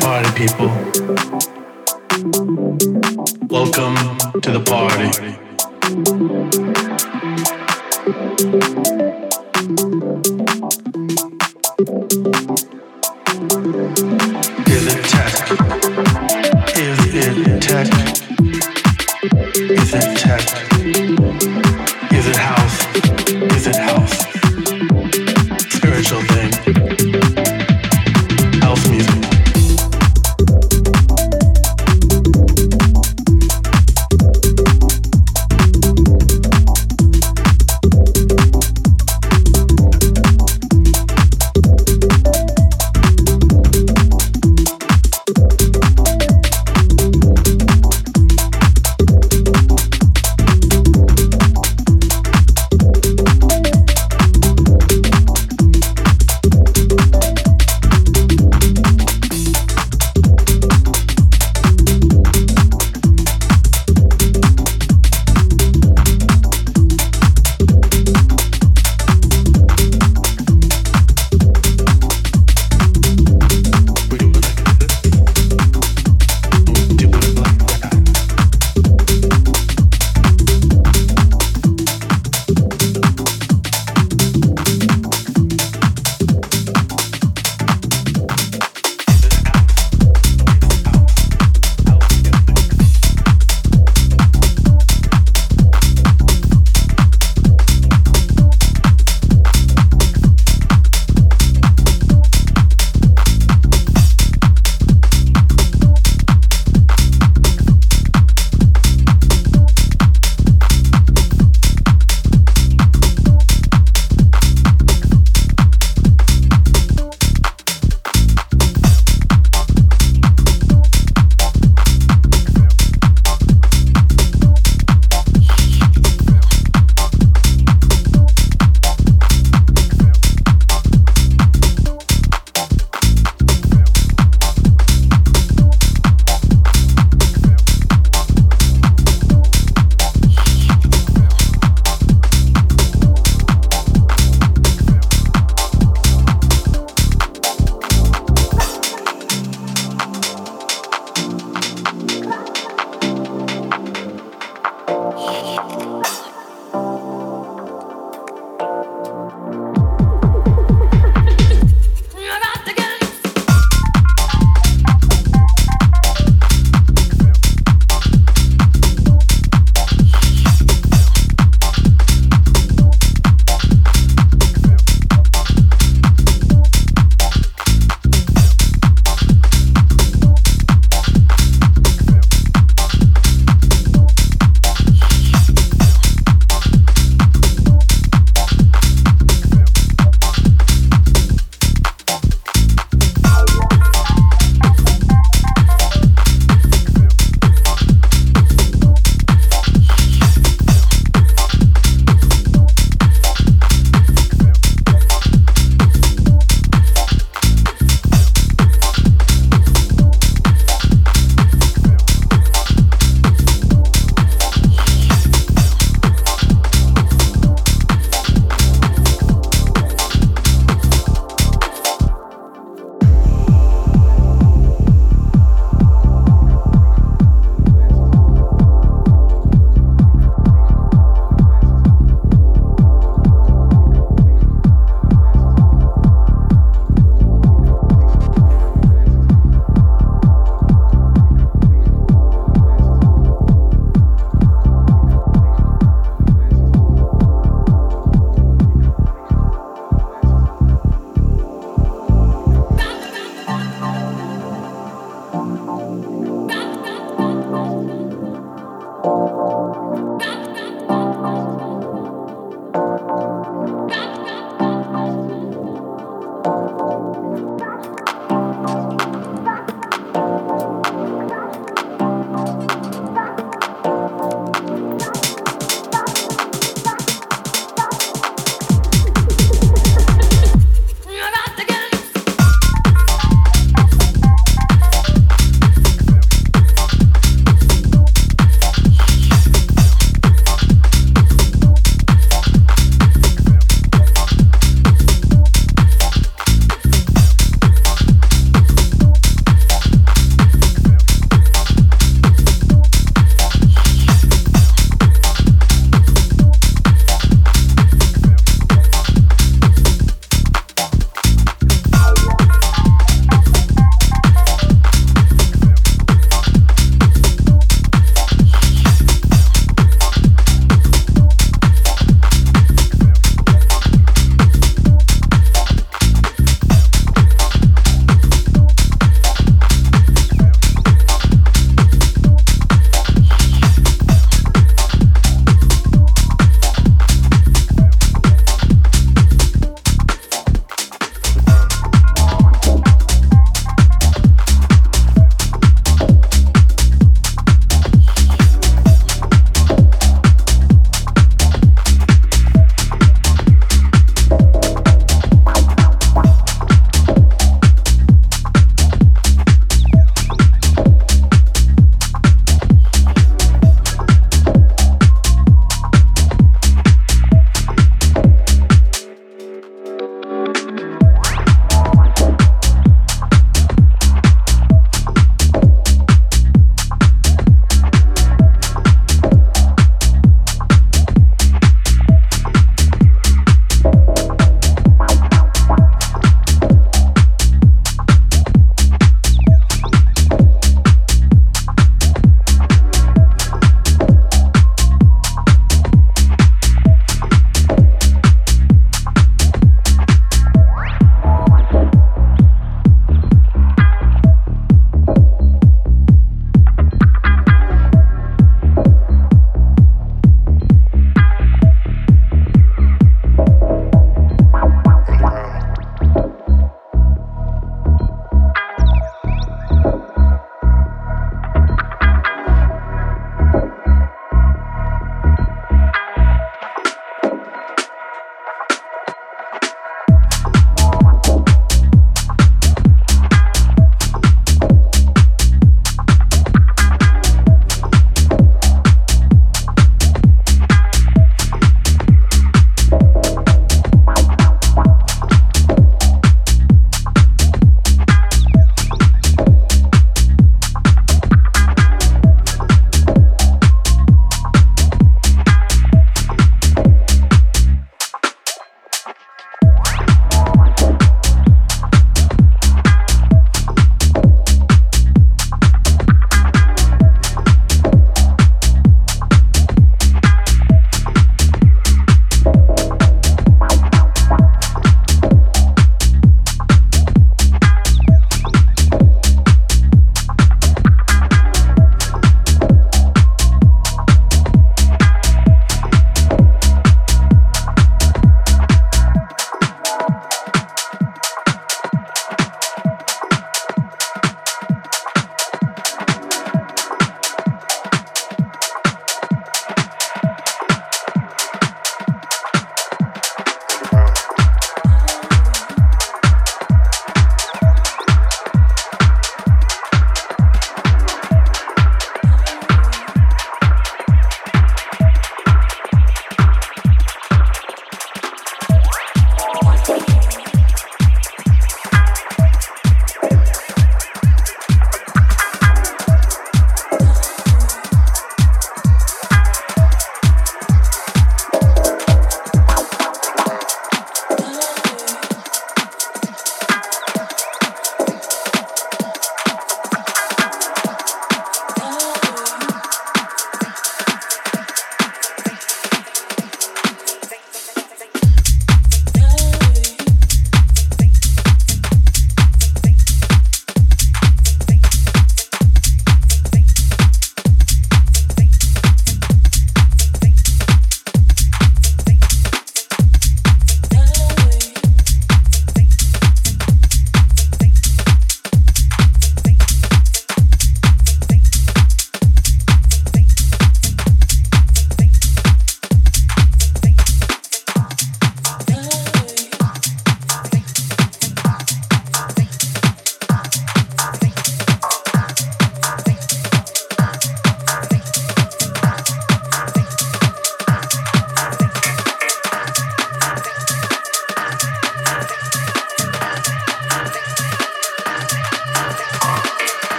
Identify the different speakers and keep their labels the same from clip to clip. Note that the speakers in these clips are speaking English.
Speaker 1: party, people. Welcome to the party.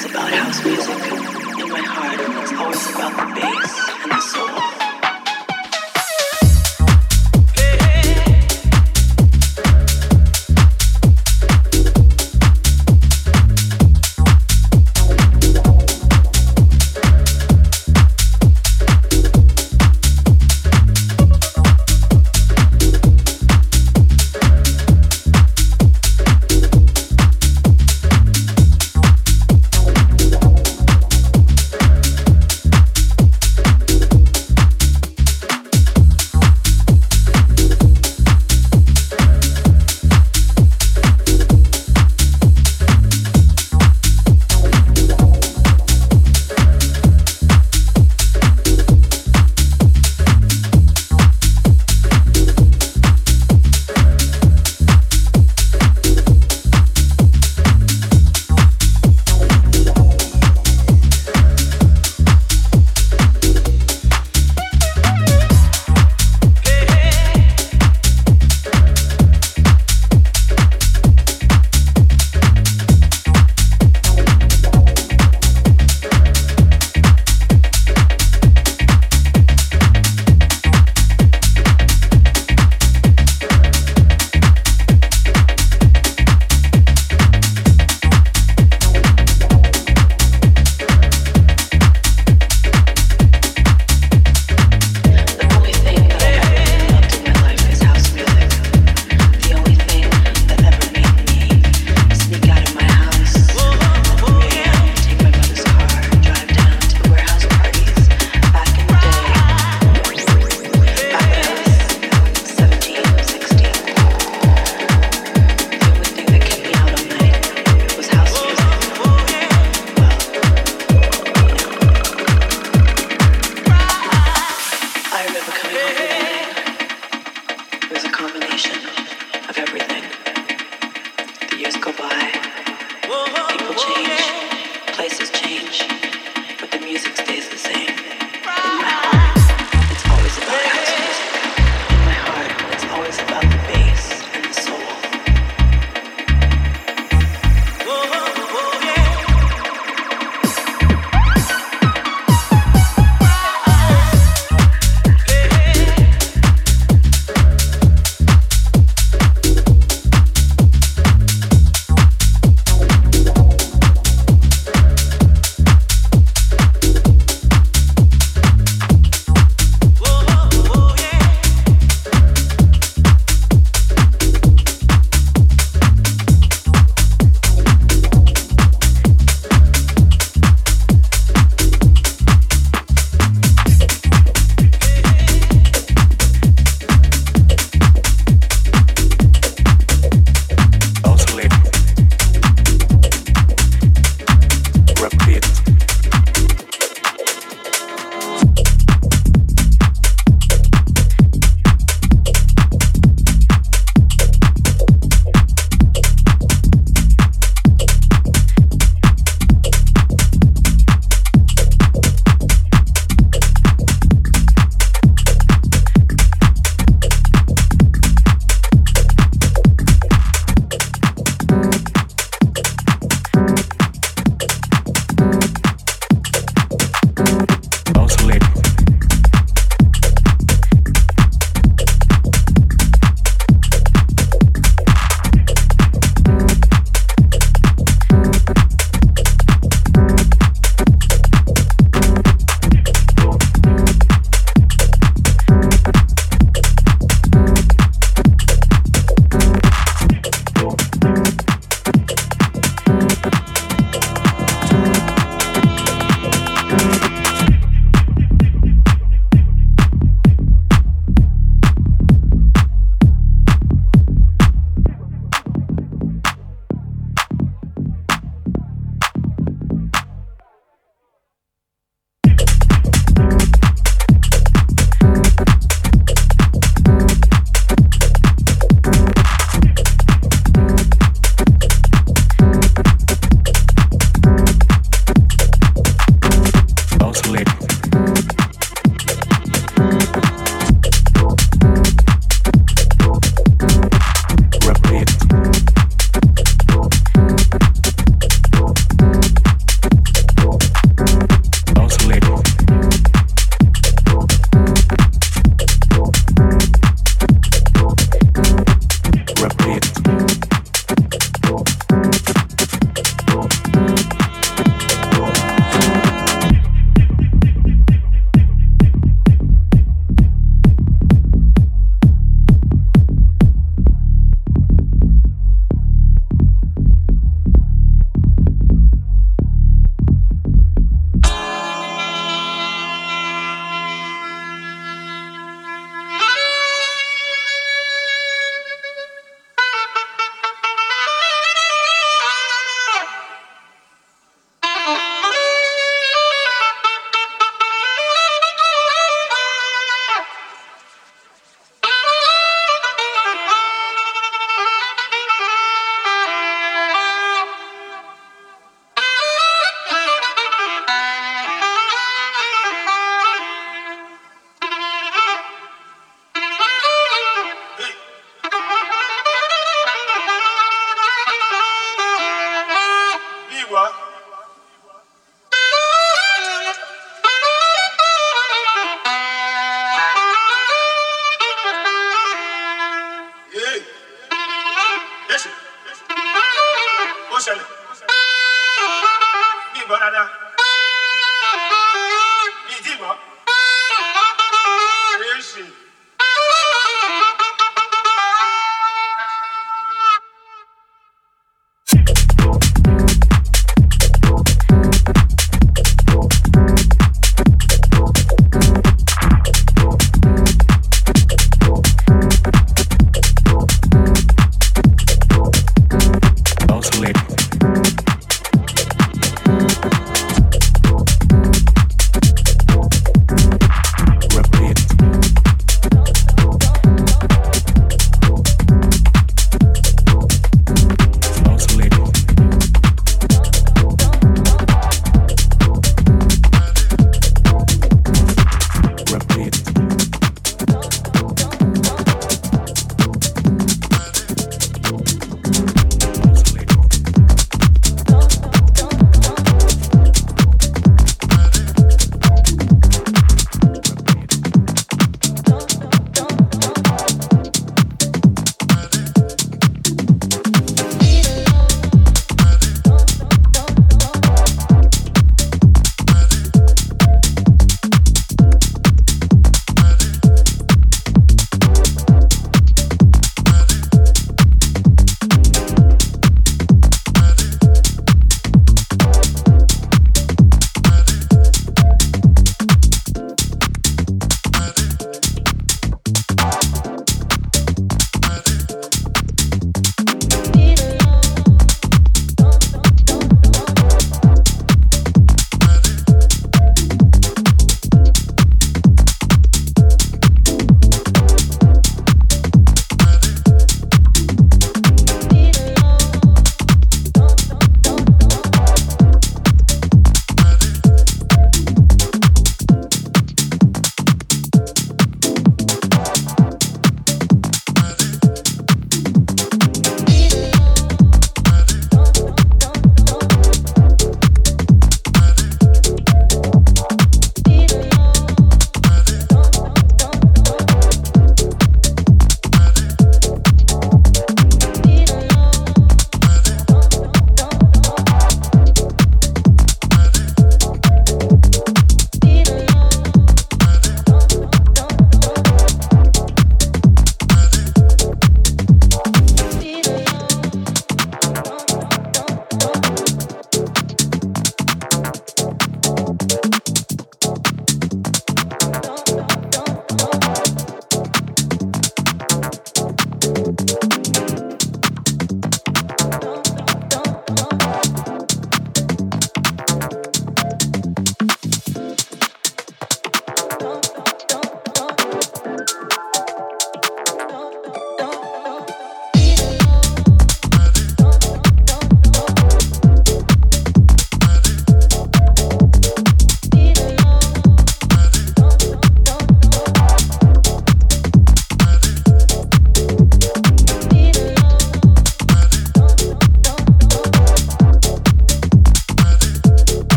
Speaker 2: always about house music. In my heart, it's always about the bass and the soul.